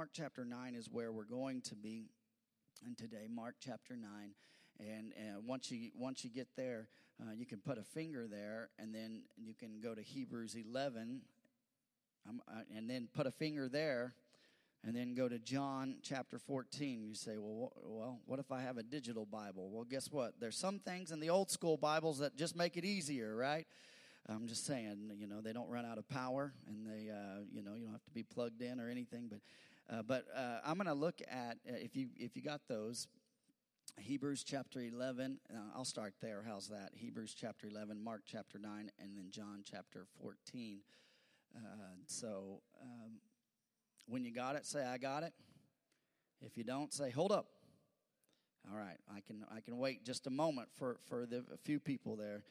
Mark chapter 9 is where we're going to be. And today, Mark chapter 9. And, and once, you, once you get there, uh, you can put a finger there, and then you can go to Hebrews 11, um, uh, and then put a finger there, and then go to John chapter 14. You say, well, well, what if I have a digital Bible? Well, guess what? There's some things in the old school Bibles that just make it easier, right? I'm just saying, you know, they don't run out of power, and they, uh, you know, you don't have to be plugged in or anything. But, uh, but uh, I'm going to look at uh, if you if you got those, Hebrews chapter 11. Uh, I'll start there. How's that? Hebrews chapter 11, Mark chapter 9, and then John chapter 14. Uh, so um, when you got it, say, I got it. If you don't, say, hold up. All right, I can I can wait just a moment for for the a few people there.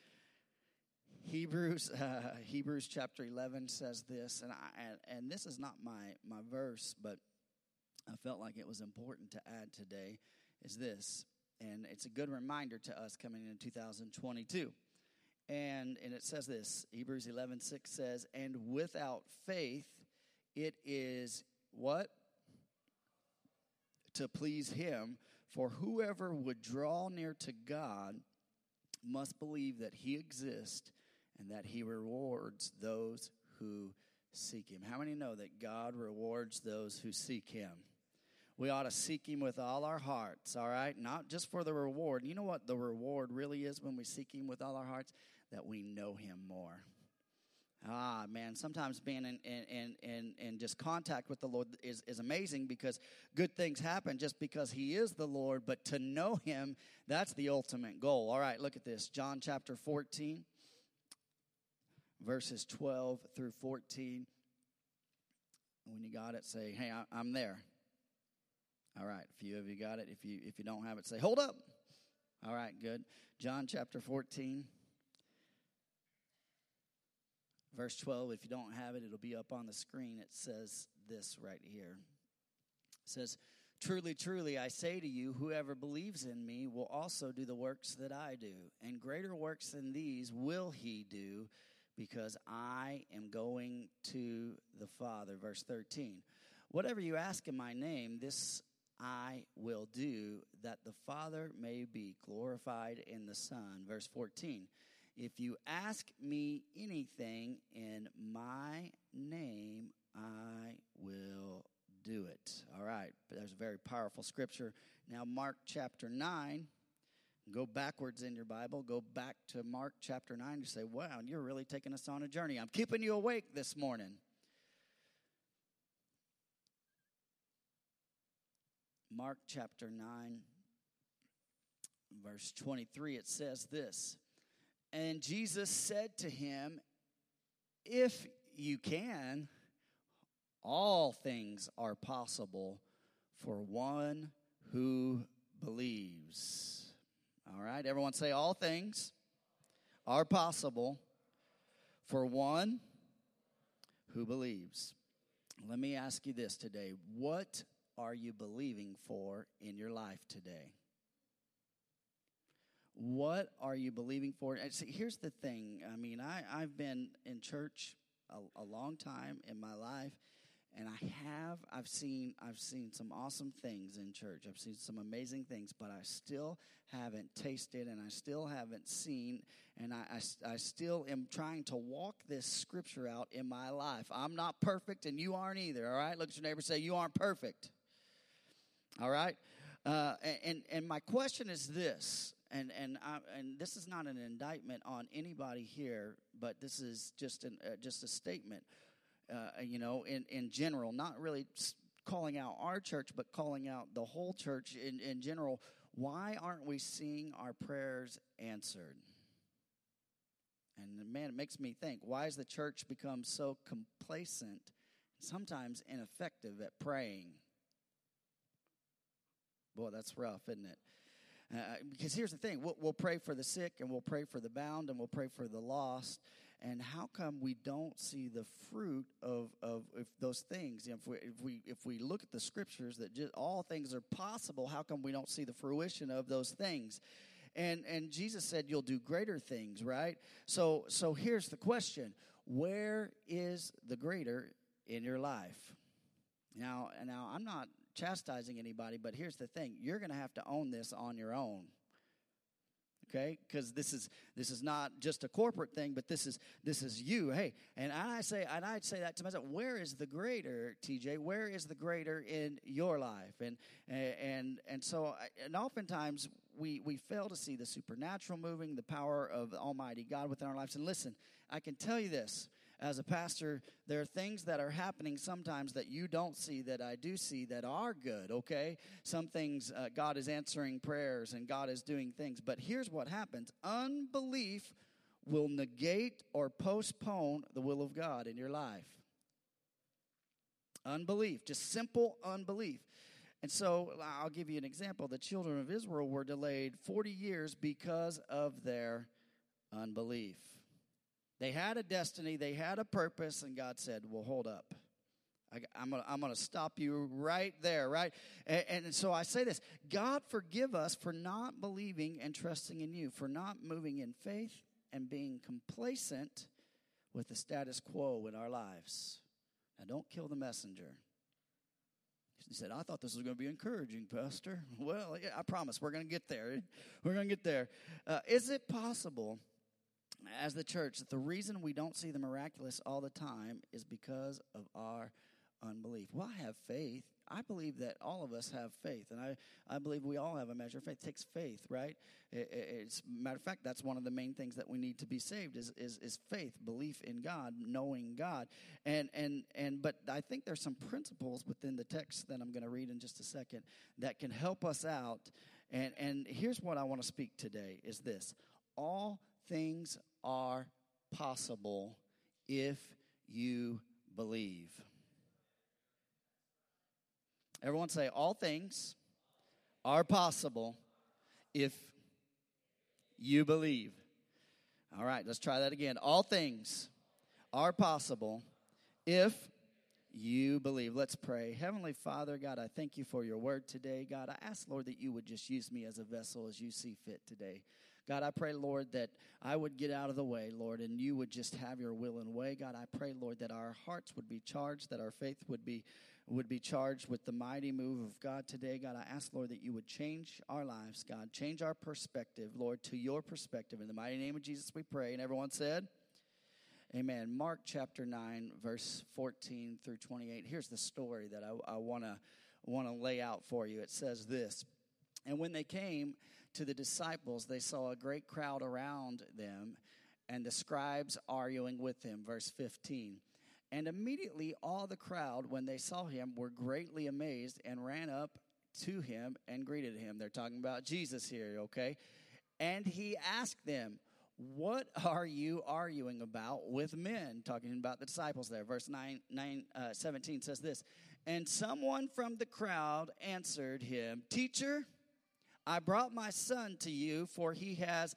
Hebrews uh, Hebrews chapter 11 says this and I and, and this is not my my verse but I felt like it was important to add today is this and it's a good reminder to us coming into 2022 and and it says this Hebrews 11 6 says and without faith it is what to please him for whoever would draw near to God must believe that he exists and that he rewards those who seek him. How many know that God rewards those who seek him? We ought to seek him with all our hearts, all right? Not just for the reward. You know what the reward really is when we seek him with all our hearts? That we know him more. Ah, man, sometimes being in, in, in, in, just contact with the Lord is, is amazing because good things happen just because He is the Lord, but to know Him, that's the ultimate goal. All right, look at this. John chapter 14 verses 12 through 14. When you got it, say, "Hey, I, am there." All right, a few of you got it. If you if you don't have it, say, "Hold up." All right, good. John chapter 14, verse 12. If you don't have it, it'll be up on the screen. It says this right here. It says, Truly, truly, I say to you, whoever believes in me will also do the works that I do, and greater works than these will he do because I am going to the Father. Verse 13. Whatever you ask in my name, this I will do, that the Father may be glorified in the Son. Verse 14. If you ask me anything in my name, I will do it. All right, there's a very powerful scripture. Now, Mark chapter 9 Go backwards in your Bible. Go back to Mark chapter 9. You say, wow, you're really taking us on a journey. I'm keeping you awake this morning. Mark chapter 9, verse 23, it says this And Jesus said to him, If you can, all things are possible for one who believes. All right, everyone say, All things are possible for one who believes. Let me ask you this today. What are you believing for in your life today? What are you believing for? See, here's the thing. I mean, I, I've been in church a, a long time in my life, and I have I've seen I've seen some awesome things in church. I've seen some amazing things, but I still haven't tasted and I still haven't seen and I, I, I still am trying to walk this scripture out in my life. I'm not perfect and you aren't either, all right? Look at your neighbor say you aren't perfect. All right? Uh, and and my question is this, and and I, and this is not an indictment on anybody here, but this is just an uh, just a statement uh, you know, in, in general, not really calling out our church, but calling out the whole church in, in general. Why aren't we seeing our prayers answered? And man, it makes me think why has the church become so complacent, sometimes ineffective at praying? Boy, that's rough, isn't it? Uh, because here's the thing we'll, we'll, pray for the sick and we'll pray for the bound and we'll pray for the lost. And how come we don't see the fruit of, of those things if we, if we if we look at the scriptures that just all things are possible how come we don't see the fruition of those things? And and jesus said you'll do greater things right? So so here's the question. Where is the greater in your life? Now, now I'm not chastising anybody, but here's the thing: you're going to have to own this on your own. Okay? Because this is this is not just a corporate thing but this is this is you. Hey and i say and i'd say that to myself where is the greater tj where is the greater in your life? And and and so and oftentimes we we fail to see the supernatural moving the power of almighty god within our lives. And listen i can tell you this as a pastor, there are things that are happening sometimes that you don't see that I do see that are good, okay? Some things uh, God is answering prayers and God is doing things. But here's what happens unbelief will negate or postpone the will of God in your life. Unbelief, just simple unbelief. And so I'll give you an example. The children of Israel were delayed 40 years because of their unbelief. They had a destiny, they had a purpose, and God said, Well, hold up. I, am gonna, I'm going to stop you right there, right? And, and, so I say this God, forgive us for not believing and trusting in you, for not moving in faith and being complacent with the status quo in our lives. Now, don't kill the messenger. He said, I thought this was going to be encouraging, Pastor. Well, yeah, I promise we're going to get there. We're going to get there. Uh, is it possible as the church that the reason we don't see the miraculous all the time is because of our unbelief. Well, I have faith. I believe that all of us have faith, and I, I believe we all have a measure of faith. It takes faith, right? It, it's matter of fact, that's one of the main things that we need to be saved is, is is faith, belief in God, knowing God, and and and. But I think there's some principles within the text that I'm going to read in just a second that can help us out. And and here's what I want to speak today: is this all things are possible if you believe. Everyone say, All things are possible if you believe. All right, let's try that again. All things are possible if you believe. Let's pray. Heavenly Father, God, I thank you for your word today. God, I ask, Lord, that you would just use me as a vessel as you see fit today. God, I pray, Lord, that I would get out of the way, Lord, and you would just have your will and way. God, I pray, Lord, that our hearts would be charged, that our faith would be would be charged with the mighty move of God today. God, I ask, Lord, that you would change our lives, God, change our perspective, Lord, to your perspective. In the mighty name of Jesus, we pray. And everyone said, Amen. Mark chapter 9, verse 14 through 28. Here's the story that I, I want to want to lay out for you. It says this And when they came, to the disciples, they saw a great crowd around them and the scribes arguing with him. Verse 15. And immediately all the crowd, when they saw him, were greatly amazed and ran up to him and greeted him. They're talking about Jesus here, okay? And he asked them, What are you arguing about with men? Talking about the disciples there. Verse 9, 9 uh, 17 says this And someone from the crowd answered him, Teacher, I brought my son to you, for he has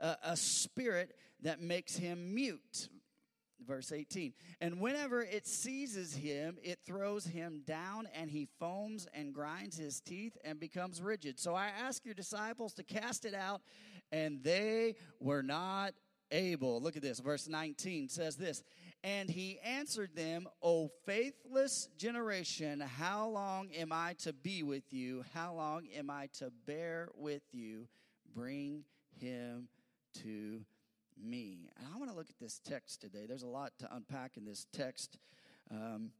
a, a spirit that makes him mute. Verse 18. And whenever it seizes him, it throws him down, and he foams and grinds his teeth and becomes rigid. So I ask your disciples to cast it out, and they were not able. Look at this. Verse 19 says this and he answered them, O faithless generation, how long am I to be with you? How long am I to bear with you? Bring him to me. And I want to look at this text today. There's a lot to unpack in this text. Um,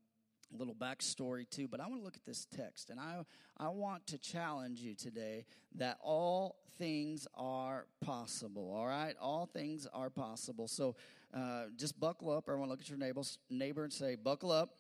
a little backstory too, but I want to look at this text and I, I want to challenge you today that all things are possible, all right? All things are possible. So uh, just buckle up. Everyone, look at your neighbors, neighbor and say, "Buckle up."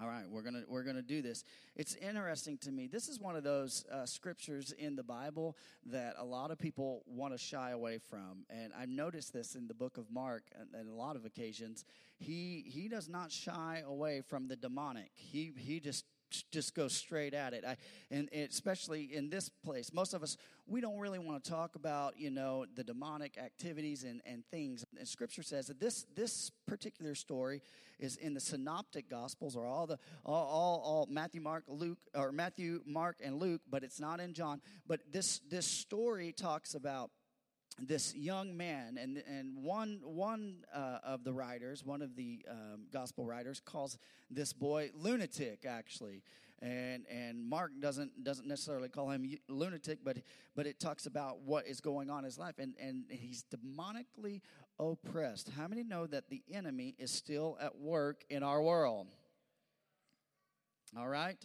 All right, we're gonna we're gonna do this. It's interesting to me. This is one of those uh, scriptures in the Bible that a lot of people want to shy away from, and I've noticed this in the book of Mark. And, a lot of occasions, he he does not shy away from the demonic. He he just just go straight at it. I, and especially in this place, most of us, we don't really want to talk about, you know, the demonic activities and, and things. And scripture says that this, this particular story is in the synoptic gospels or all the, all, all, all Matthew, Mark, Luke, or Matthew, Mark, and Luke, but it's not in John. But this, this story talks about this young man, and and one one uh, of the writers, one of the um, gospel writers, calls this boy lunatic. Actually, and and Mark doesn't doesn't necessarily call him lunatic, but but it talks about what is going on in his life, and and he's demonically oppressed. How many know that the enemy is still at work in our world? All right.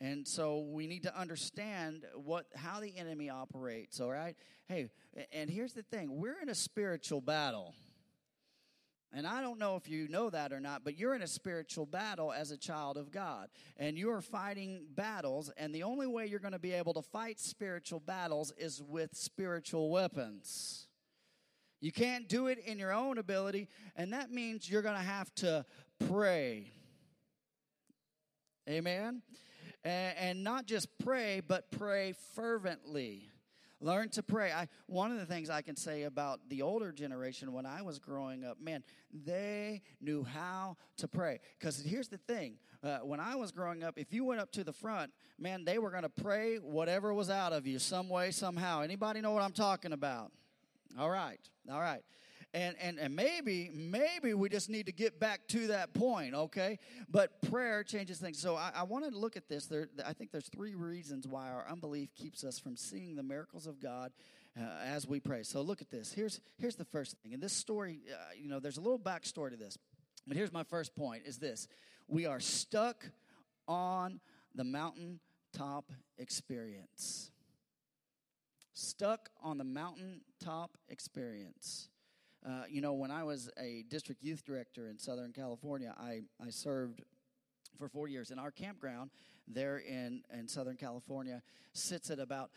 And so we need to understand what how the enemy operates, all right? Hey, and here's the thing, we're in a spiritual battle. And I don't know if you know that or not, but you're in a spiritual battle as a child of God. And you are fighting battles, and the only way you're going to be able to fight spiritual battles is with spiritual weapons. You can't do it in your own ability, and that means you're going to have to pray. Amen? And not just pray, but pray fervently. Learn to pray. I, one of the things I can say about the older generation when I was growing up, man, they knew how to pray. Because here's the thing uh, when I was growing up, if you went up to the front, man, they were going to pray whatever was out of you, some way, somehow. Anybody know what I'm talking about? All right, all right and and and maybe maybe we just need to get back to that point okay? But prayer changes things. So i, I wanted to look at this. There i think there's three reasons why our unbelief keeps us from seeing the miracles of god uh, as we pray. So look at this. Here's here's the first thing. And this story uh, you know there's a little backstory to this. But here's my first point is this. We are stuck on the mountaintop experience. Stuck on the mountaintop experience uh, you know, when I was a district youth director in Southern California, I, I served for four years. And our campground there in, in Southern California sits at about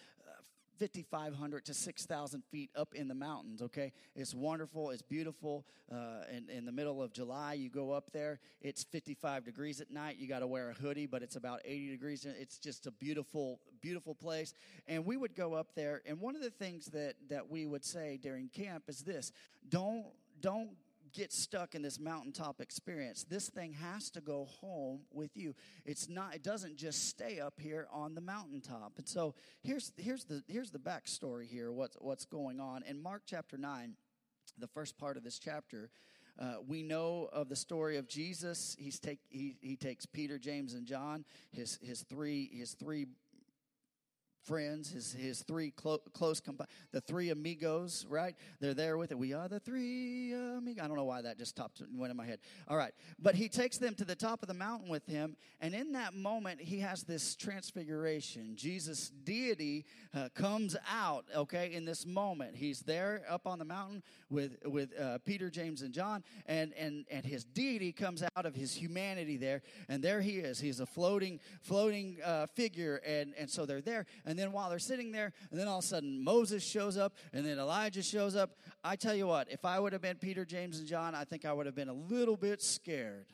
5,500 to 6,000 feet up in the mountains, okay? It's wonderful. It's beautiful. Uh, in, in the middle of July, you go up there. It's 55 degrees at night. You got to wear a hoodie, but it's about 80 degrees. It's just a beautiful, beautiful place. And we would go up there. And one of the things that, that we would say during camp is this don't, don't get stuck in this mountaintop experience. This thing has to go home with you. It's not it doesn't just stay up here on the mountaintop. And so here's here's the here's the backstory here, what's what's going on. In Mark chapter 9, the first part of this chapter, uh, we know of the story of Jesus. He's take, he, he takes Peter, James, and John, his, his, three, his three friends, his his three clo- close the three amigos, right? They're there with it. We are the three amigos. I don't know why that just topped went in my head. All right, but he takes them to the top of the mountain with him, and in that moment, he has this transfiguration. Jesus' deity uh, comes out. Okay, in this moment, he's there up on the mountain with with uh, Peter, James, and John, and and and his deity comes out of his humanity there, and there he is. He's a floating floating uh, figure, and and so they're there. And then while they're sitting there, and then all of a sudden Moses shows up, and then Elijah shows up. I tell you what, if I would have been Peter, James, and John, I think I would have been a little bit scared.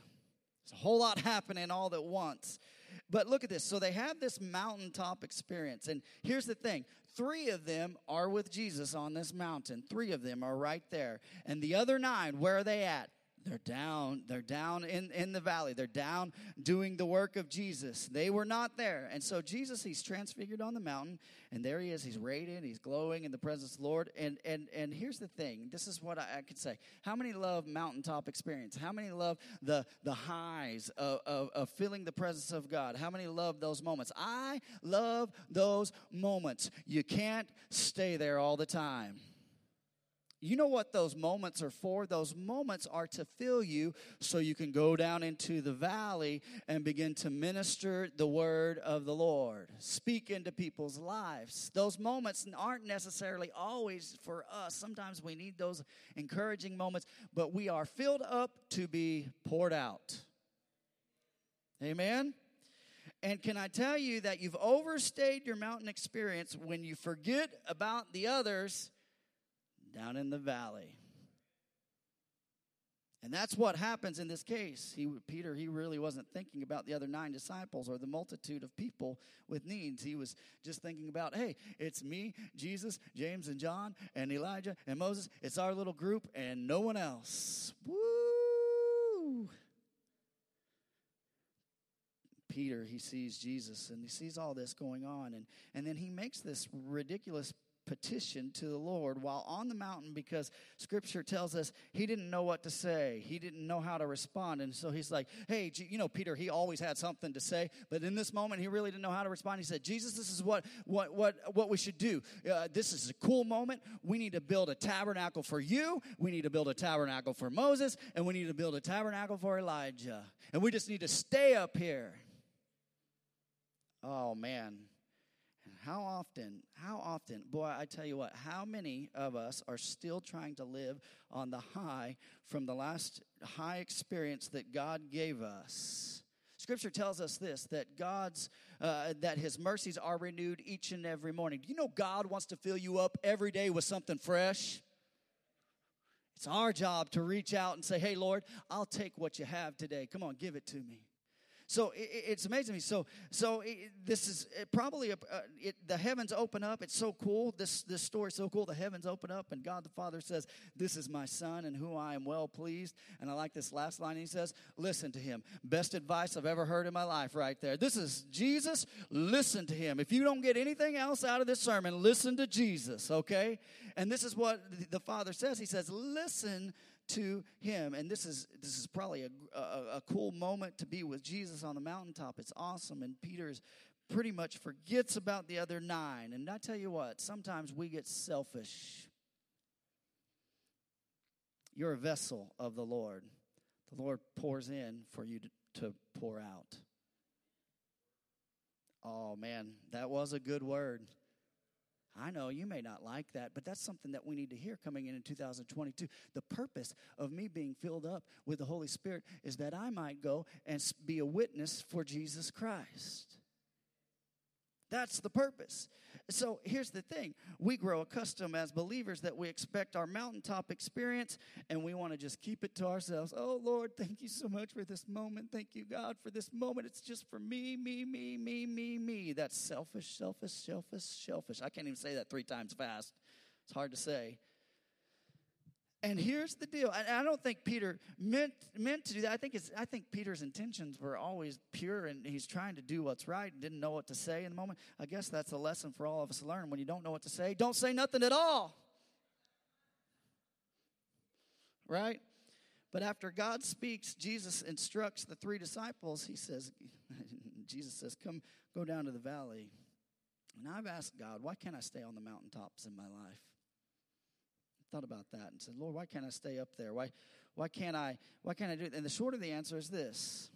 It's a whole lot happening all at once. But look at this. So they have this mountaintop experience. And here's the thing three of them are with Jesus on this mountain. Three of them are right there. And the other nine, where are they at? They're down. They're down in, in the valley. They're down doing the work of Jesus. They were not there. And so Jesus, he's transfigured on the mountain, and there he is. He's radiant, he's glowing in the presence of the Lord. And and and here's the thing. This is what I, I could say. How many love mountaintop experience? How many love the the highs of, of, of feeling the presence of God? How many love those moments? I love those moments. You can't stay there all the time. You know what those moments are for? Those moments are to fill you so you can go down into the valley and begin to minister the word of the Lord, speak into people's lives. Those moments aren't necessarily always for us. Sometimes we need those encouraging moments, but we are filled up to be poured out. Amen? And can I tell you that you've overstayed your mountain experience when you forget about the others? Down in the valley. And that's what happens in this case. He, Peter, he really wasn't thinking about the other nine disciples or the multitude of people with needs. He was just thinking about, hey, it's me, Jesus, James, and John, and Elijah, and Moses. It's our little group and no one else. Woo! Peter, he sees Jesus and he sees all this going on. And, and then he makes this ridiculous petition to the Lord while on the mountain because scripture tells us he didn't know what to say. He didn't know how to respond. And so he's like, hey, you know, Peter, he always had something to say, but in this moment, he really didn't know how to respond. He said, Jesus, this is what, what, what, what we should do. Uh, this is a cool moment. We need to build a tabernacle for you. We need to build a tabernacle for Moses, and we need to build a tabernacle for Elijah. And we just need to stay up here. Oh, man. How often, how often, boy, I tell you what, how many of us are still trying to live on the high from the last high experience that God gave us? Scripture tells us this that God's uh, that His mercies are renewed each and every morning. Do you know God wants to fill you up every day with something fresh? It's our job to reach out and say, "Hey, Lord, I'll take what you have today. Come on, give it to me." So it, it's amazing me. So so it, this is probably a, uh, it, the heavens open up. It's so cool. This this story so cool. The heavens open up, and God the Father says, "This is my Son, and who I am well pleased." And I like this last line. He says, "Listen to him." Best advice I've ever heard in my life, right there. This is Jesus. Listen to him. If you don't get anything else out of this sermon, listen to Jesus. Okay. And this is what the Father says. He says, "Listen." To him. And this is this is probably a, a, a cool moment to be with Jesus on the mountaintop. It's awesome. And Peter's pretty much forgets about the other nine. And I tell you what, sometimes we get selfish. You're a vessel of the Lord. The Lord pours in for you to, to pour out. Oh man, that was a good word. I know you may not like that, but that's something that we need to hear coming in in 2022. The purpose of me being filled up with the Holy Spirit is that I might go and be a witness for Jesus Christ. That's the purpose. So here's the thing we grow accustomed as believers that we expect our mountaintop experience and we want to just keep it to ourselves. Oh, Lord, thank you so much for this moment. Thank you, God, for this moment. It's just for me, me, me, me, me, me. That's selfish, selfish, selfish, selfish. I can't even say that three times fast. It's hard to say. And here's the deal. I, I don't think Peter meant meant to do that. I think I think Peter's intentions were always pure and he's trying to do what's right and didn't know what to say in the moment. I guess that's a lesson for all of us to learn. When you don't know what to say, don't say nothing at all. Right? But after God speaks, Jesus instructs the three disciples. He says, Jesus says, Come, go down to the valley. And I've asked God, why can't I stay on the mountaintops in my life? Thought about that and said, Lord, why can't I stay up there? Why, why can't I, why can't I do it? And the short of the answer is this.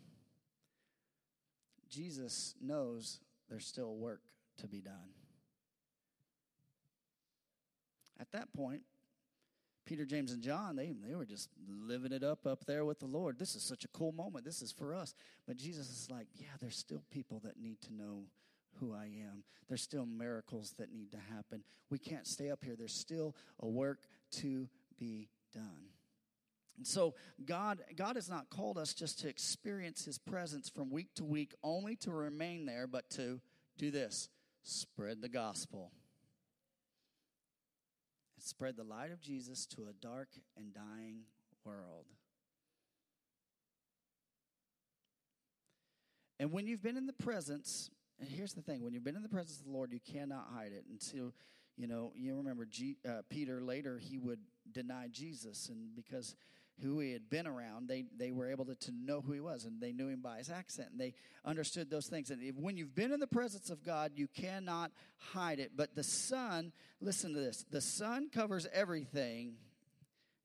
Jesus knows there's still work to be done. At that point, Peter, James, and John, they, they were just living it up up there with the Lord. This is such a cool moment. This is for us. But Jesus is like, yeah, there's still people that need to know who I am. There's still miracles that need to happen. We can't stay up here. There's still a work to be done. And so God God has not called us just to experience his presence from week to week only to remain there but to do this, spread the gospel. And spread the light of Jesus to a dark and dying world. And when you've been in the presence and here's the thing when you've been in the presence of the Lord, you cannot hide it. until you know, you remember G, uh, Peter later, he would deny Jesus. And because who he had been around, they, they were able to, to know who he was. And they knew him by his accent. And they understood those things. And if, when you've been in the presence of God, you cannot hide it. But the sun, listen to this the sun covers everything.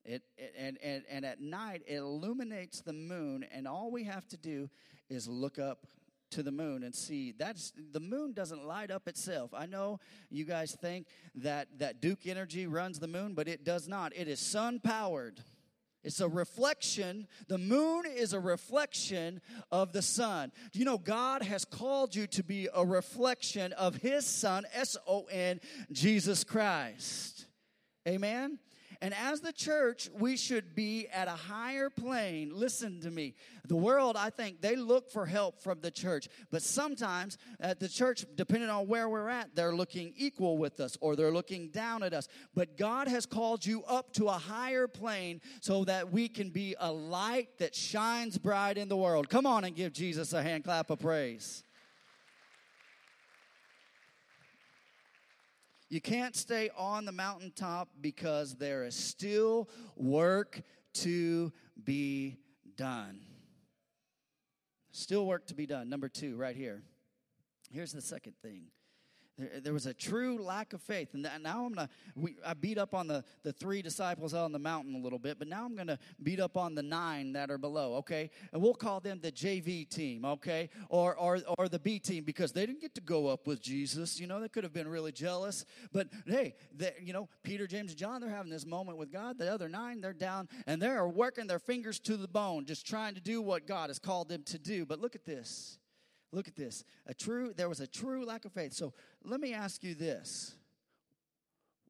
It, it, and, and, and at night, it illuminates the moon, and all we have to do is look up to the moon and see that's the moon doesn't light up itself i know you guys think that that duke energy runs the moon but it does not it is sun powered it's a reflection. The moon is a reflection of the sun. Do you know God has called you to be a reflection of His Son, S O N, Jesus Christ? Amen? And as the church, we should be at a higher plane. Listen to me. The world, I think, they look for help from the church. But sometimes at the church, depending on where we're at, they're looking equal with us or they're looking down at us. But God has called you up to a higher plane so that we can be a light that shines bright in the world. Come on and give Jesus a hand clap of praise. You can't stay on the mountaintop because there is still work to be done. Still work to be done. Number two, right here. Here's the second thing there, there was a true lack of faith. And now I'm going to, I beat up on the, the three disciples out on the mountain a little bit, but now I'm going to beat up on the nine that are below, okay? And we'll call them the JV team, okay? Or, or, or the B team because they didn't get to go up with Jesus. You know, they could have been really jealous. But hey, they, you know, Peter, James, and John, they're having this moment with God. The other nine, they're down and they're working their fingers to the bone, just trying to do what God has called them to do. But look at this. Look at this. A true there was a true lack of faith. So let me ask you this.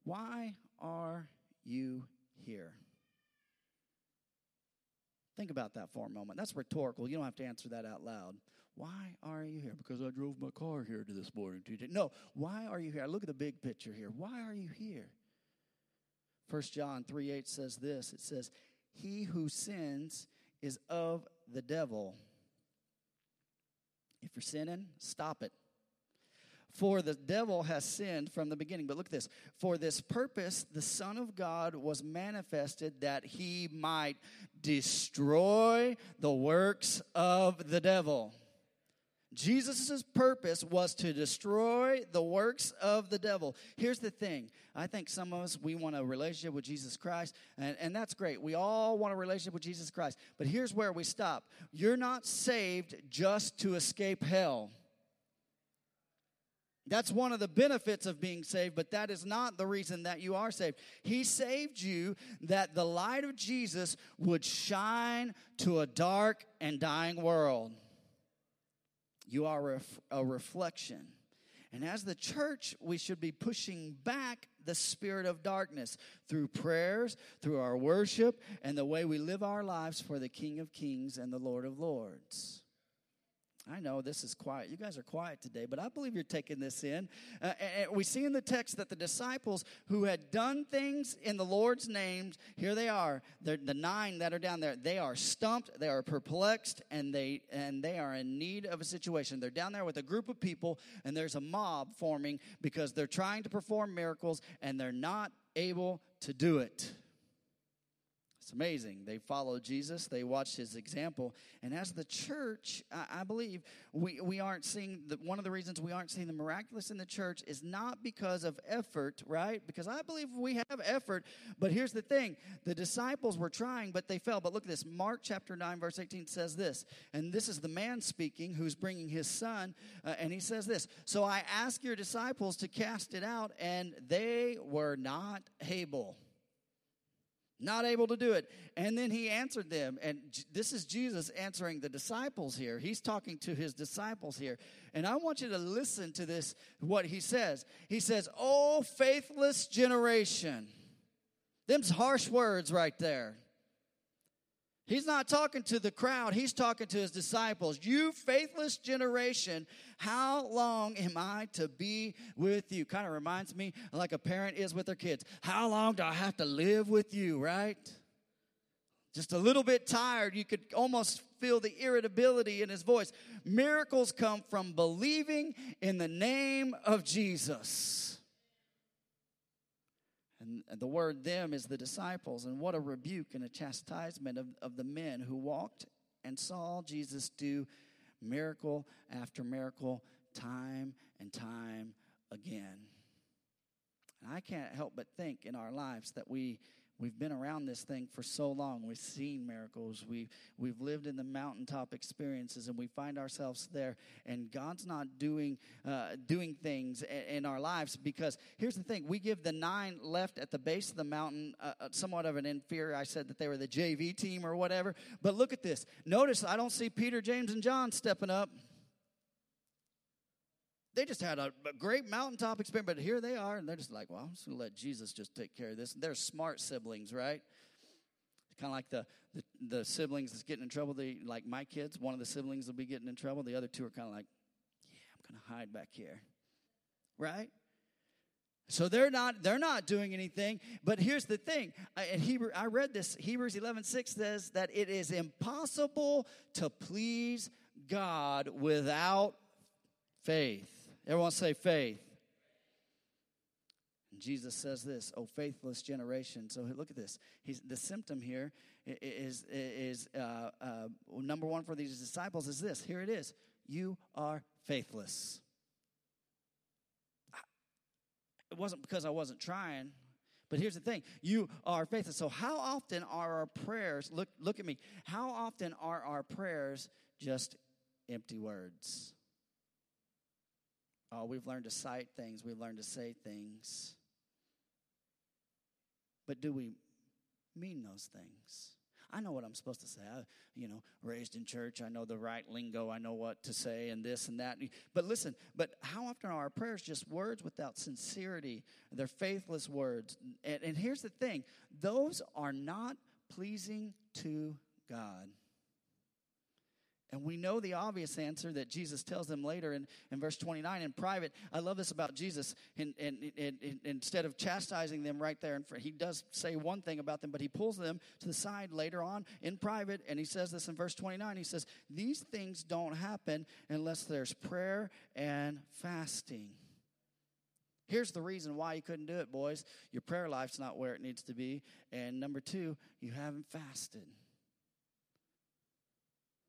Why are you here? Think about that for a moment. That's rhetorical. You don't have to answer that out loud. Why are you here? Because I drove my car here to this morning. No, why are you here? Look at the big picture here. Why are you here? 1 John 3 8 says this it says, He who sins is of the devil if you're sinning, stop it. For the devil has sinned from the beginning. But look at this. For this purpose, the Son of God was manifested that he might destroy the works of the devil. Jesus' purpose was to destroy the works of the devil. Here's the thing I think some of us, we want a relationship with Jesus Christ, and, and that's great. We all want a relationship with Jesus Christ. But here's where we stop you're not saved just to escape hell. That's one of the benefits of being saved, but that is not the reason that you are saved. He saved you that the light of Jesus would shine to a dark and dying world. You are a, reflection. And as the church, we should be pushing back the spirit of darkness through prayers, through our worship, and the way we live our lives for the King of Kings and the Lord of Lords. I know this is quiet. You guys are quiet today, but I believe you're taking this in. Uh, we see in the text that the disciples who had done things in the Lord's name, here they are. They're, the nine that are down there, they are stumped, they are perplexed, and they and they are in need of a situation. They're down there with a group of people, and there's a mob forming because they're trying to perform miracles and they're not able to do it. It's amazing. They followed Jesus, they watched his example. And as the church, I, I believe we, we aren't seeing the, one of the reasons we aren't seeing the miraculous in the church is not because of effort, right? Because I believe we have effort. But here's the thing the disciples were trying, but they fell. But look at this Mark chapter 9, verse 18 says this. And this is the man speaking who's bringing his son. Uh, and he says this So I ask your disciples to cast it out, and they were not able not able to do it. And then he answered them. And this is Jesus answering the disciples here. He's talking to his disciples here. And I want you to listen to this, what he says. He says, Oh, faithless generation. Them's harsh words right there. He's not talking to the crowd, he's talking to his disciples. You faithless generation, how long am I to be with you? Kind of reminds me like a parent is with their kids. How long do I have to live with you, right? Just a little bit tired. You could almost feel the irritability in his voice. Miracles come from believing in the name of Jesus. And the word them is the disciples. And what a rebuke and a chastisement of, of the men who walked and saw Jesus do miracle after miracle, time and time again. And I can't help but think in our lives that we We've been around this thing for so long. We've seen miracles. We've, we've lived in the mountaintop experiences and we find ourselves there. And God's not doing, uh, doing things in, our lives because here's the thing we give the nine left at the base of the mountain uh, uh somewhat of an inferior. I said that they were the JV team or whatever. But look at this. Notice I don't see Peter, James, and John stepping up they just had a, a, great mountaintop experience, but here they are, and they're just like, well, I'm just going to let Jesus just take care of this. And they're smart siblings, right? Kind of like the, the, the siblings that's getting in trouble. They like my kids. One of the siblings will be getting in trouble. The other two are kind of like, yeah, I'm going to hide back here, right? So they're not they're not doing anything. But here's the thing. I, Hebrew, I read this. Hebrews 11, 6 says that it is impossible to please God without faith. Everyone say faith. Jesus says this, "Oh faithless generation." So look at this. He's the symptom here is is uh, uh, number one for these disciples is this. Here it is. You are faithless. It wasn't because I wasn't trying, but here's the thing: you are faithless. So how often are our prayers? Look, look at me. How often are our prayers just empty words? Oh, we've learned to cite things. We've learned to say things. But do we mean those things? I know what I'm supposed to say. I, you know, raised in church, I know the right lingo, I know what to say, and this and that. But listen, but how often are our prayers just words without sincerity? They're faithless words. And, and here's the thing those are not pleasing to God. And we know the obvious answer that Jesus tells them later in, in verse 29 in private. I love this about Jesus. And, and, and, and instead of chastising them right there, in front, he does say one thing about them, but he pulls them to the side later on in private. And he says this in verse 29. He says, These things don't happen unless there's prayer and fasting. Here's the reason why you couldn't do it, boys. Your prayer life's not where it needs to be. And number two, you haven't fasted.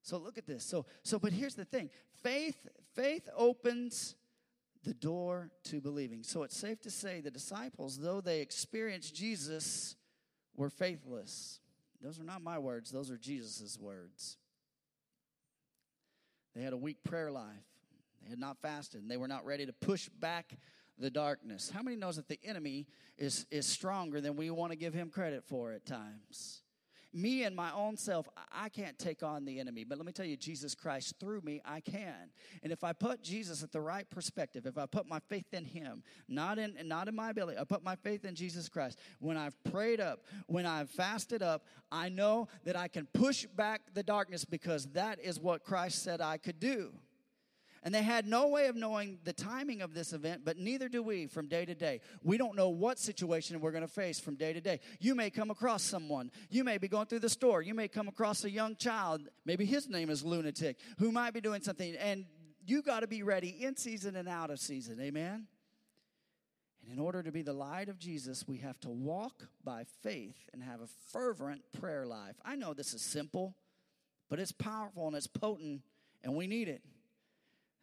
So look at this. So so but here's the thing. Faith faith opens the door to believing. So it's safe to say the disciples though they experienced Jesus were faithless. Those are not my words, those are Jesus' words. They had a weak prayer life. They had not fasted, and they were not ready to push back the darkness. How many knows that the enemy is, is stronger than we want to give him credit for at times? Me and my own self, I can't take on the enemy. But let me tell you, Jesus Christ through me, I can. And if I put Jesus at the right perspective, if I put my faith in Him, not in not in my ability, I put my faith in Jesus Christ. When I've prayed up, when I've fasted up, I know that I can push back the darkness because that is what Christ said I could do. And they had no way of knowing the timing of this event, but neither do we from day to day. We don't know what situation we're going to face from day to day. You may come across someone. You may be going through the store. You may come across a young child. Maybe his name is Lunatic, who might be doing something. And you got to be ready in season and out of season. Amen? And in order to be the light of Jesus, we have to walk by faith and have a fervent prayer life. I know this is simple, but it's powerful and it's potent, and we need it.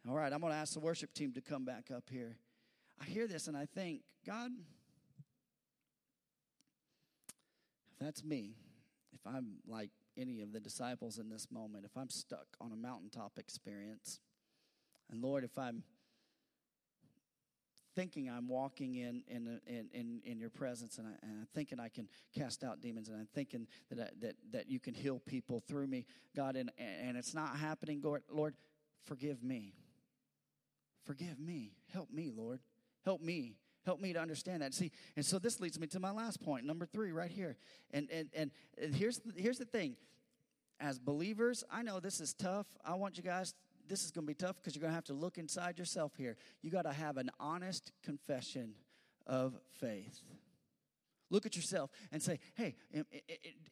All right, I'm going to ask the worship team to come back up here. I hear this and I think, God, if that's me, if I'm like any of the disciples in this moment, if I'm stuck on a mountaintop experience, and Lord, if I'm thinking I'm walking in in in in, in your presence, and, I, am thinking I can cast out demons, and I'm thinking that I, that that you can heal people through me, God, and and it's not happening, Lord, Lord, forgive me. Forgive me. Help me, Lord. Help me. Help me to understand that. See, and so this leads me to my last point, number three, right here. And and and, here's the, here's the thing. As believers, I know this is tough. I want you guys. This is going to be tough because you're going to have to look inside yourself here. You got to have an honest confession of faith. Look at yourself and say, hey, am,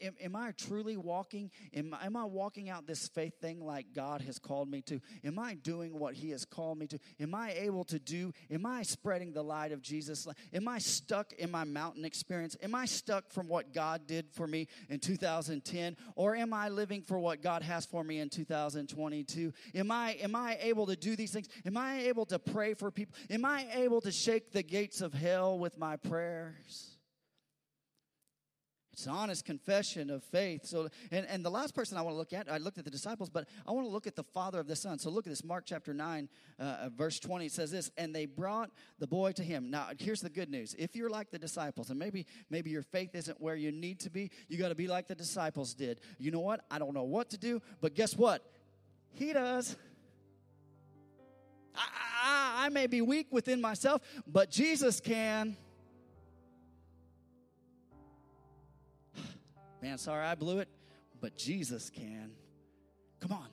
am, am, I truly walking? Am, am I walking out this faith thing like God has called me to? Am I doing what He has called me to? Am I able to do? Am I spreading the light of Jesus? Am I stuck in my mountain experience? Am I stuck from what God did for me in 2010? Or am I living for what God has for me in 2022? Am I, am I able to do these things? Am I able to pray for people? Am I able to shake the gates of hell with my prayers? It's an honest confession of faith. So, and, and the last person I want to look at, I looked at the disciples, but I want to look at the father of the son. So look at this, Mark chapter 9, uh, uh, verse 20. It says this, and they brought the boy to him. Now, here's the good news. If you're like the disciples, and maybe, maybe your faith isn't where you need to be, you got to be like the disciples did. You know what? I don't know what to do, but guess what? He does. I, I, I may be weak within myself, but Jesus can. Man, sorry I blew it, but Jesus can. Come on,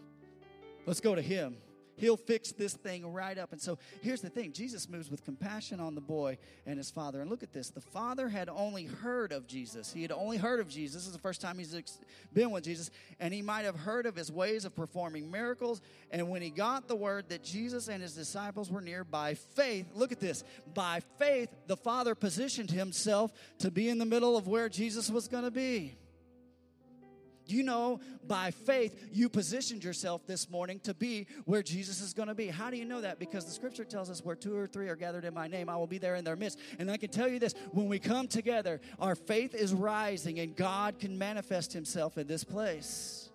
let's go to Him. He'll fix this thing right up. And so here's the thing Jesus moves with compassion on the boy and his father. And look at this. The father had only heard of Jesus. He had only heard of Jesus. This is the first time he's been with Jesus. And he might have heard of his ways of performing miracles. And when he got the word that Jesus and his disciples were near by faith, look at this. By faith, the father positioned himself to be in the middle of where Jesus was going to be. You know, by faith, you positioned yourself this morning to be where Jesus is going to be. How do you know that? Because the scripture tells us where two or three are gathered in my name, I will be there in their midst. And I can tell you this when we come together, our faith is rising and God can manifest himself in this place.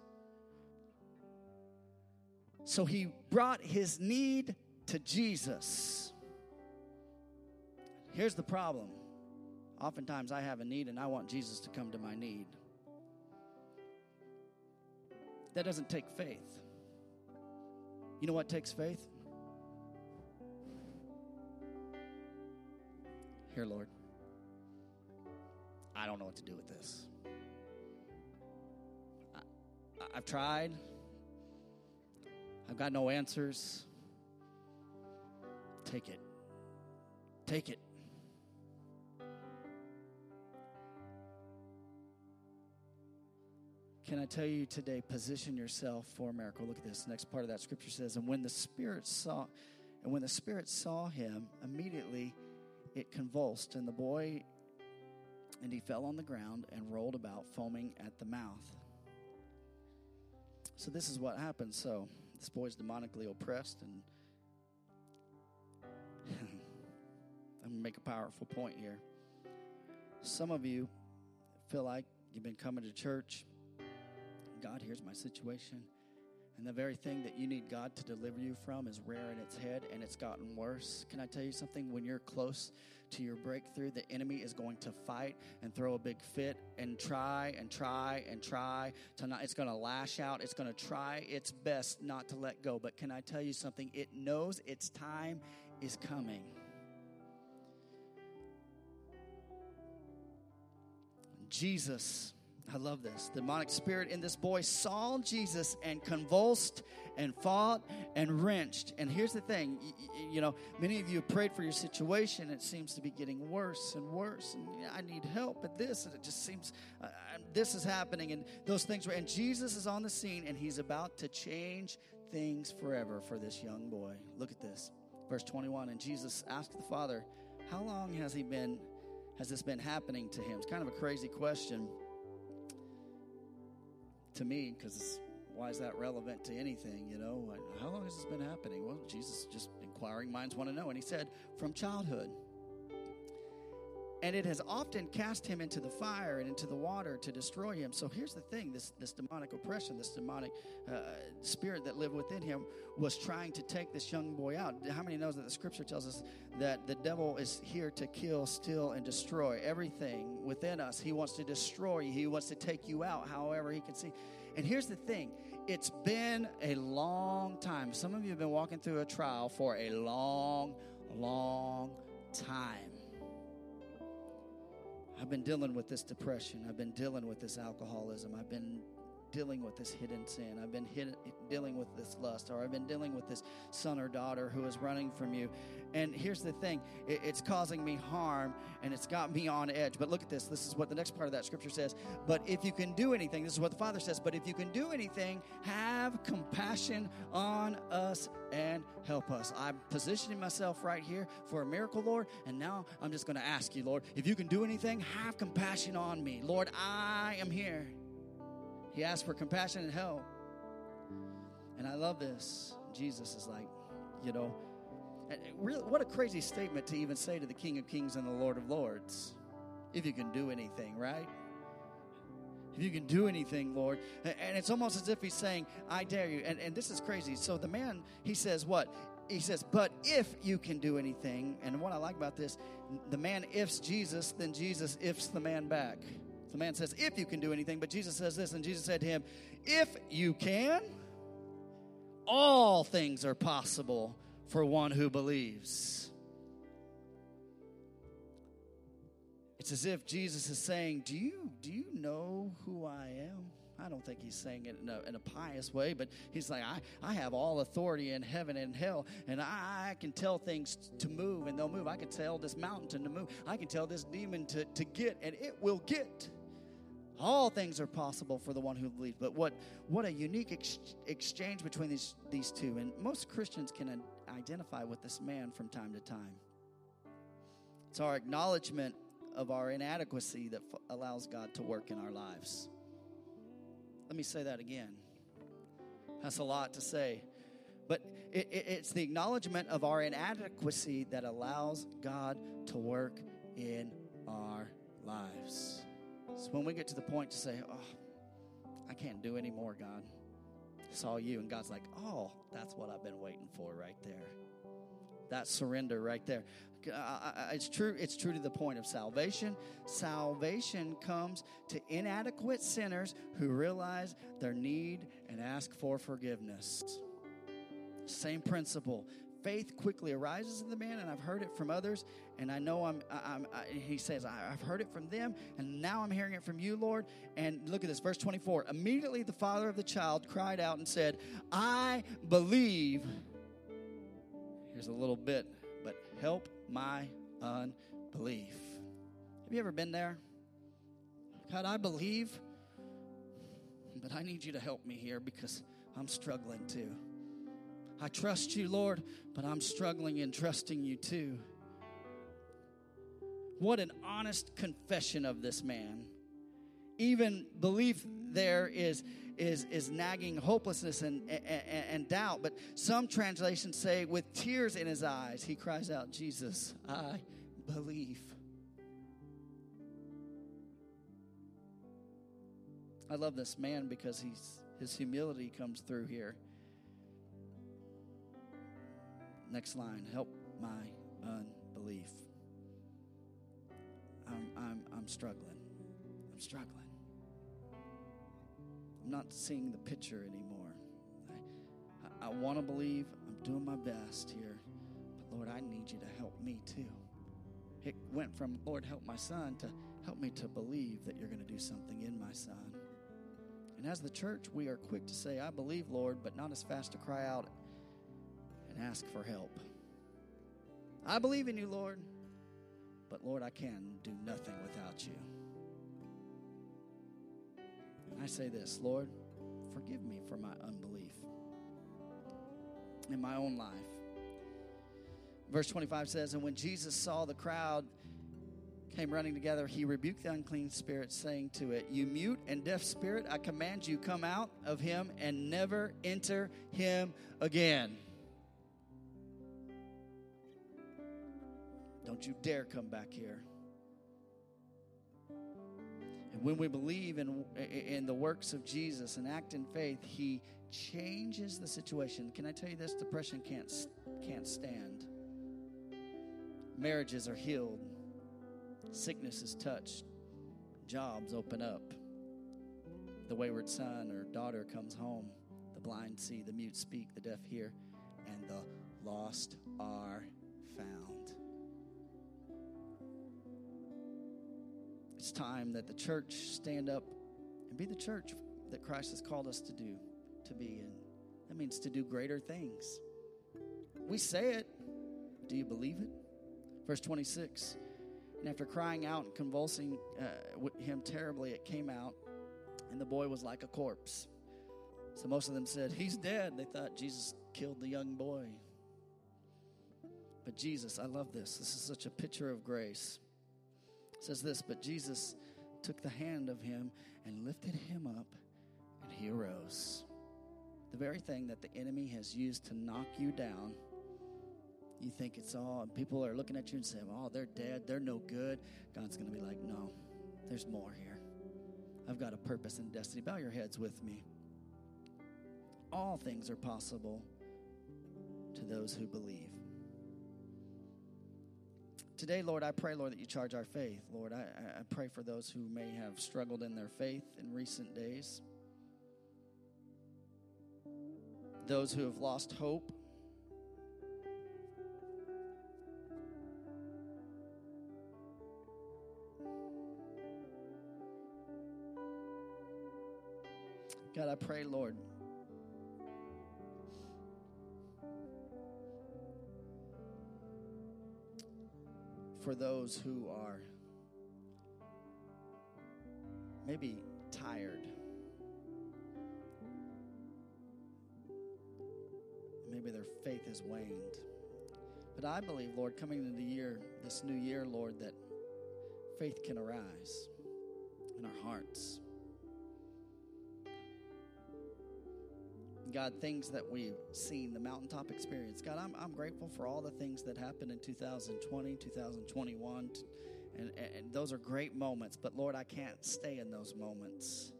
So he brought his need to Jesus. Here's the problem. Oftentimes I have a need and I want Jesus to come to my need. That doesn't take faith. You know what takes faith? Here, Lord, I don't know what to do with this. I, I've tried, I've got no answers. Take it. Take it. Can I tell you today, position yourself for a miracle? Look at this. Next part of that scripture says, And when the Spirit saw, and when the Spirit saw him, immediately it convulsed, and the boy, and he fell on the ground and rolled about, foaming at the mouth. So this is what happened. So this boy's demonically oppressed, and I'm gonna make a powerful point here. Some of you feel like you've been coming to church God, here's my situation. And the very thing that you need God to deliver you from is rearing its head and it's gotten worse. Can I tell you something? When you're close to your breakthrough, the enemy is going to fight and throw a big fit and try and try and try to not, it's going to lash out. It's going to try its best not to let go. But can I tell you something? It knows its time is coming. Jesus I love this. The demonic spirit in this boy saw Jesus and convulsed and fought and wrenched. And here's the thing you, know, many of you have prayed for your situation. It seems to be getting worse and worse. And I need help at this. And it just seems uh, this is happening. And those things were, and Jesus is on the scene and he's about to change things forever for this young boy. Look at this. Verse 21. And Jesus asked the father, How long has he been, has this been happening to him? It's kind of a crazy question to me because why is that relevant to anything? You know, how long has this been happening? Well, Jesus just inquiring minds want to know. And he said, from childhood. And it has often cast him into the fire and into the water to destroy him. So here's the thing this, this demonic oppression, this demonic uh, spirit that lived within him was trying to take this young boy out. How many knows that the scripture tells us that the devil is here to kill, steal, and destroy everything within us? He wants to destroy you, he wants to take you out however he can see. And here's the thing it's been a long time. Some of you have been walking through a trial for a long, long time. I've been dealing with this depression. I've been dealing with this alcoholism. I've been dealing with this hidden sin. I've been hid, dealing with this lust, or I've been dealing with this son or daughter who is running from you. And here's the thing it, it's causing me harm and it's got me on edge. But look at this. This is what the next part of that scripture says. But if you can do anything, this is what the Father says, but if you can do anything, have compassion on us and help us. I'm positioning myself right here for a miracle, Lord. And now I'm just going to ask you, Lord, if you can do anything, have compassion on me. Lord, I am here. He asked for compassion and help. And I love this. Jesus is like, you know, really, what a crazy statement to even say to the King of Kings and the Lord of Lords. If you can do anything, right? If you can do anything, Lord. And it's almost as if he's saying, I dare you. And, and this is crazy. So the man, he says, what? He says, but if you can do anything, and what I like about this, the man ifs Jesus, then Jesus ifs the man back. The man says, If you can do anything. But Jesus says this, and Jesus said to him, If you can, all things are possible for one who believes. It's as if Jesus is saying, Do you, do you know who I am? I don't think he's saying it in a, in a pious way, but he's like, I, I have all authority in heaven and hell, and I, I can tell things to move, and they'll move. I can tell this mountain to move. I can tell this demon to, to get, and it will get. All things are possible for the one who believes. But what, what a unique ex- exchange between these, these two. And most Christians can identify with this man from time to time. It's our acknowledgement of our inadequacy that f- allows God to work in our lives. Let me say that again. That's a lot to say. But it, it, it's the acknowledgement of our inadequacy that allows God to work in our lives. So when we get to the point to say, Oh, I can't do anymore, God, it's all you. And God's like, Oh, that's what I've been waiting for right there. That surrender right there. It's true. It's true to the point of salvation. Salvation comes to inadequate sinners who realize their need and ask for forgiveness. Same principle faith quickly arises in the man, and I've heard it from others, and I know I'm. I'm I, he says I've heard it from them, and now I'm hearing it from you, Lord. And look at this, verse 24. Immediately, the father of the child cried out and said, "I believe." Here's a little bit, but help my unbelief. Have you ever been there? God, I believe, but I need you to help me here because I'm struggling too. I trust you, Lord, but I'm struggling in trusting you too. What an honest confession of this man. Even belief there is is is nagging hopelessness and, and, and doubt. But some translations say, with tears in his eyes, he cries out, Jesus, I believe. I love this man because he's his humility comes through here. Next line, help my unbelief. I'm, I'm, I'm struggling. I'm struggling. I'm not seeing the picture anymore. I, I, I want to believe. I'm doing my best here. But Lord, I need you to help me too. It went from, Lord, help my son, to help me to believe that you're going to do something in my son. And as the church, we are quick to say, I believe, Lord, but not as fast to cry out and ask for help. I believe in you, Lord, but Lord, I can do nothing without you. And I say this, Lord, forgive me for my unbelief in my own life. Verse 25 says, And when Jesus saw the crowd came running together, he rebuked the unclean spirit, saying to it, You mute and deaf spirit, I command you, come out of him and never enter him again. Don't you dare come back here. And when we believe in, in the works of Jesus and act in faith, He changes the situation. Can I tell you this? Depression can't, can't stand. Marriages are healed, sickness is touched, jobs open up. The wayward son or daughter comes home. The blind see, the mute speak, the deaf hear, and the lost are found. It's time that the church stand up and be the church that Christ has called us to do, to be. And that means to do greater things. We say it. Do you believe it? Verse 26. And after crying out and convulsing uh, him terribly, it came out, and the boy was like a corpse. So most of them said, He's dead. They thought Jesus killed the young boy. But Jesus, I love this. This is such a picture of grace says this, but Jesus took the hand of him and lifted him up, and he arose. The very thing that the enemy has used to knock you down, you think it's all, and people are looking at you and saying, oh, they're dead, they're no good. God's going to be like, no, there's more here. I've got a purpose and destiny. Bow your heads with me. All things are possible to those who believe. Today, Lord, I pray, Lord, that you charge our faith. Lord, I, I pray for those who may have struggled in their faith in recent days, those who have lost hope. God, I pray, Lord. For those who are maybe tired, maybe their faith has waned. But I believe, Lord, coming into the year, this new year, Lord, that faith can arise in our hearts. God, things that we've seen, the mountaintop experience. God, I'm, I'm grateful for all the things that happened in 2020, 2021. And, and those are great moments, but Lord, I can't stay in those moments.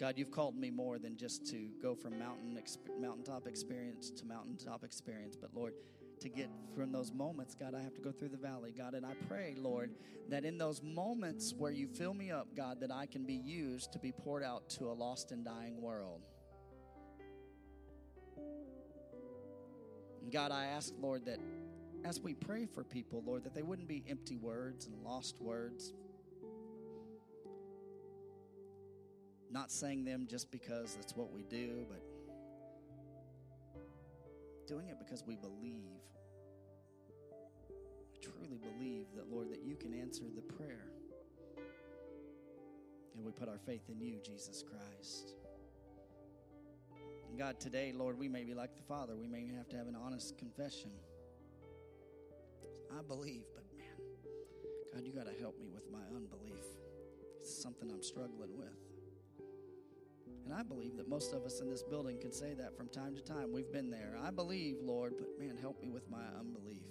God, you've called me more than just to go from mountain mountaintop experience to mountaintop experience, but Lord, to get from those moments, God, I have to go through the valley, God. And I pray, Lord, that in those moments where you fill me up, God, that I can be used to be poured out to a lost and dying world. And God, I ask, Lord, that as we pray for people, Lord, that they wouldn't be empty words and lost words. Not saying them just because that's what we do, but doing it because we believe. We truly believe that, Lord, that you can answer the prayer. And we put our faith in you, Jesus Christ. God, today, Lord, we may be like the Father. We may have to have an honest confession. I believe, but man, God, you got to help me with my unbelief. It's something I'm struggling with. And I believe that most of us in this building can say that from time to time. We've been there. I believe, Lord, but man, help me with my unbelief.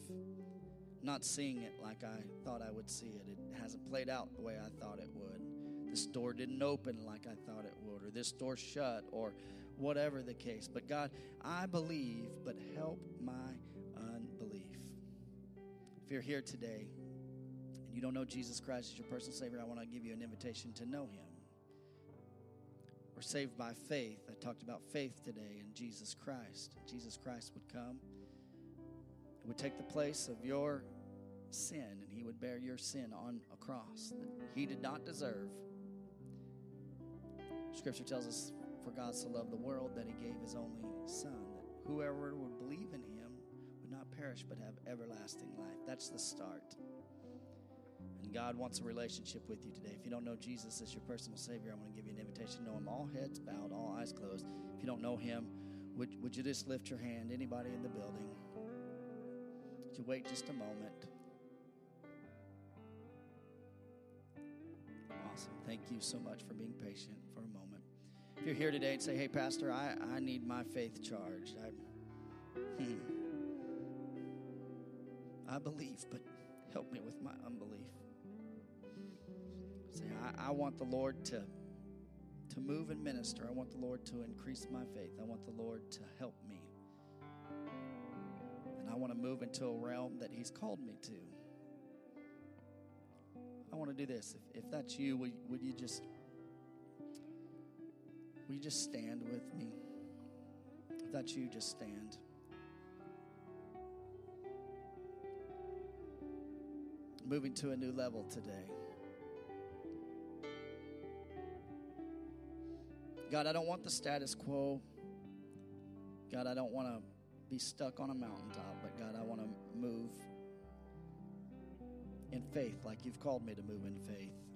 Not seeing it like I thought I would see it. It hasn't played out the way I thought it would. This door didn't open like I thought it would, or this door shut, or whatever the case. But God, I believe, but help my unbelief. If you're here today and you don't know Jesus Christ as your personal Savior, I want to give you an invitation to know Him. We're saved by faith. I talked about faith today in Jesus Christ. Jesus Christ would come would take the place of your sin, and He would bear your sin on a cross that He did not deserve. Scripture tells us, For God so loved the world that He gave His only Son, that whoever would believe in Him would not perish but have everlasting life. That's the start. And God wants a relationship with you today. If you don't know Jesus as your personal Savior, I want to give you an invitation to know Him. All heads bowed, all eyes closed. If you don't know Him, would, would you just lift your hand? Anybody in the building? Would you wait just a moment? Awesome. Thank you so much for being patient for a moment. If you're here today and say, hey, Pastor, I, I need my faith charged. I, hmm, I believe, but help me with my unbelief. Say, I, I want the Lord to, to move and minister. I want the Lord to increase my faith. I want the Lord to help me. And I want to move into a realm that He's called me to. I want to do this. If, if that's you, would, would you just you just stand with me? If that's you, just stand. Moving to a new level today. God, I don't want the status quo. God, I don't want to be stuck on a mountaintop, but God, I want to move in faith like you've called me to move in faith.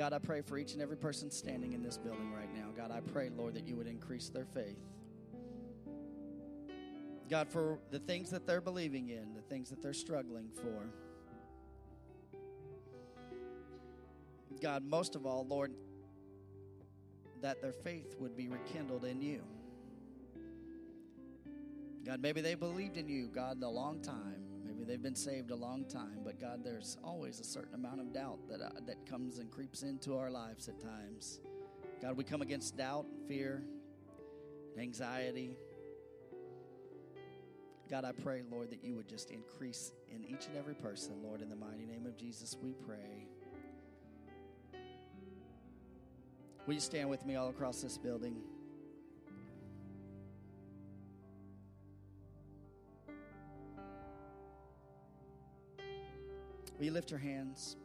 God, I pray for each and every person standing in this building right now. God, I pray, Lord, that you would increase their faith. God, for the things that they're believing in, the things that they're struggling for. God, most of all, Lord, that their faith would be rekindled in you. God, maybe they believed in you, God, a long time. They've been saved a long time, but God, there's always a certain amount of doubt that, uh, that comes and creeps into our lives at times. God, we come against doubt, fear, anxiety. God, I pray, Lord, that you would just increase in each and every person, Lord. In the mighty name of Jesus, we pray. Will you stand with me all across this building? Will you lift your hands?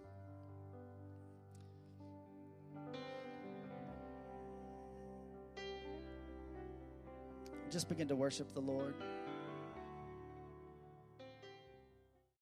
Just begin to worship the Lord.